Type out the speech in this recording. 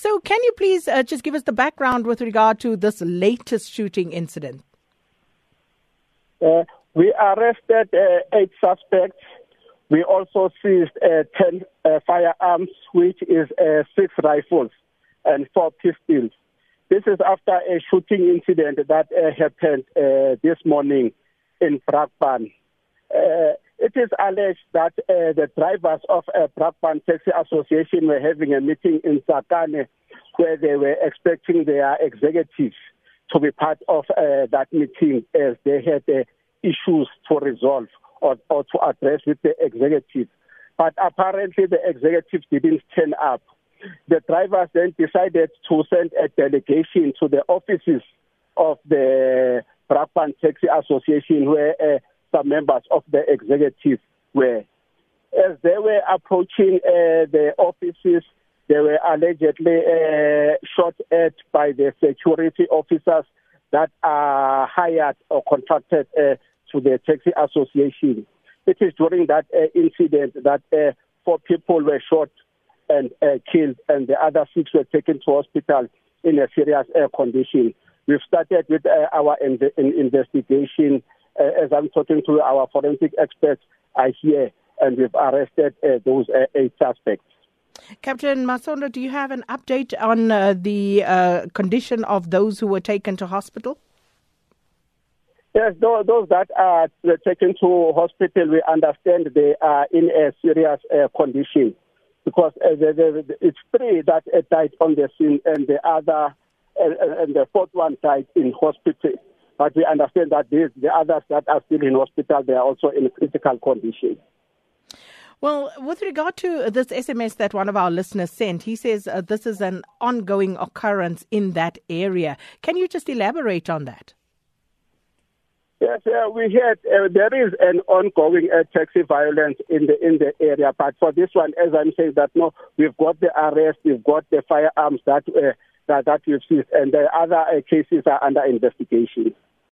So, can you please uh, just give us the background with regard to this latest shooting incident? Uh, we arrested uh, eight suspects. We also seized uh, 10 uh, firearms, which is six rifles and four pistols. This is after a shooting incident that happened this morning in Brakpan. Uh, it is alleged that uh, the drivers of uh, Brakpan Taxi Association were having a meeting in Tsakane where they were expecting their executives to be part of uh, that meeting as they had uh, issues to resolve or, or to address with the executives. But apparently the executives didn't turn up. The drivers then decided to send a delegation to the offices of the Brakpan Taxi Association where uh, some members of the executive were. As they were approaching uh, the offices, they were allegedly uh, shot at by the security officers that are hired or contracted uh, to the taxi association. It is during that uh, incident that uh, four people were shot and uh, killed, and the other six were taken to hospital in a serious condition. We've started with our in investigation. Uh, as I'm talking to our forensic experts, are here, and we've arrested uh, those uh, eight suspects. Captain Masondo, do you have an update on uh, the uh, condition of those who were taken to hospital? Yes, those, those that are taken to hospital, we understand they are in a serious uh, condition because uh, the, the, it's three that died on the scene and the other uh, and the fourth one died in hospital. But we understand that these, the others that are still in hospital, they are also in critical condition. Well, with regard to this SMS that one of our listeners sent, he says uh, this is an ongoing occurrence in that area. Can you just elaborate on that? Yes, uh, we heard uh, there is an ongoing uh, taxi violence in the in the area, but for this one, as I'm saying, that no, we've got the arrest, we've got the firearms that uh, that that we've seized, and the other uh, cases are under investigation.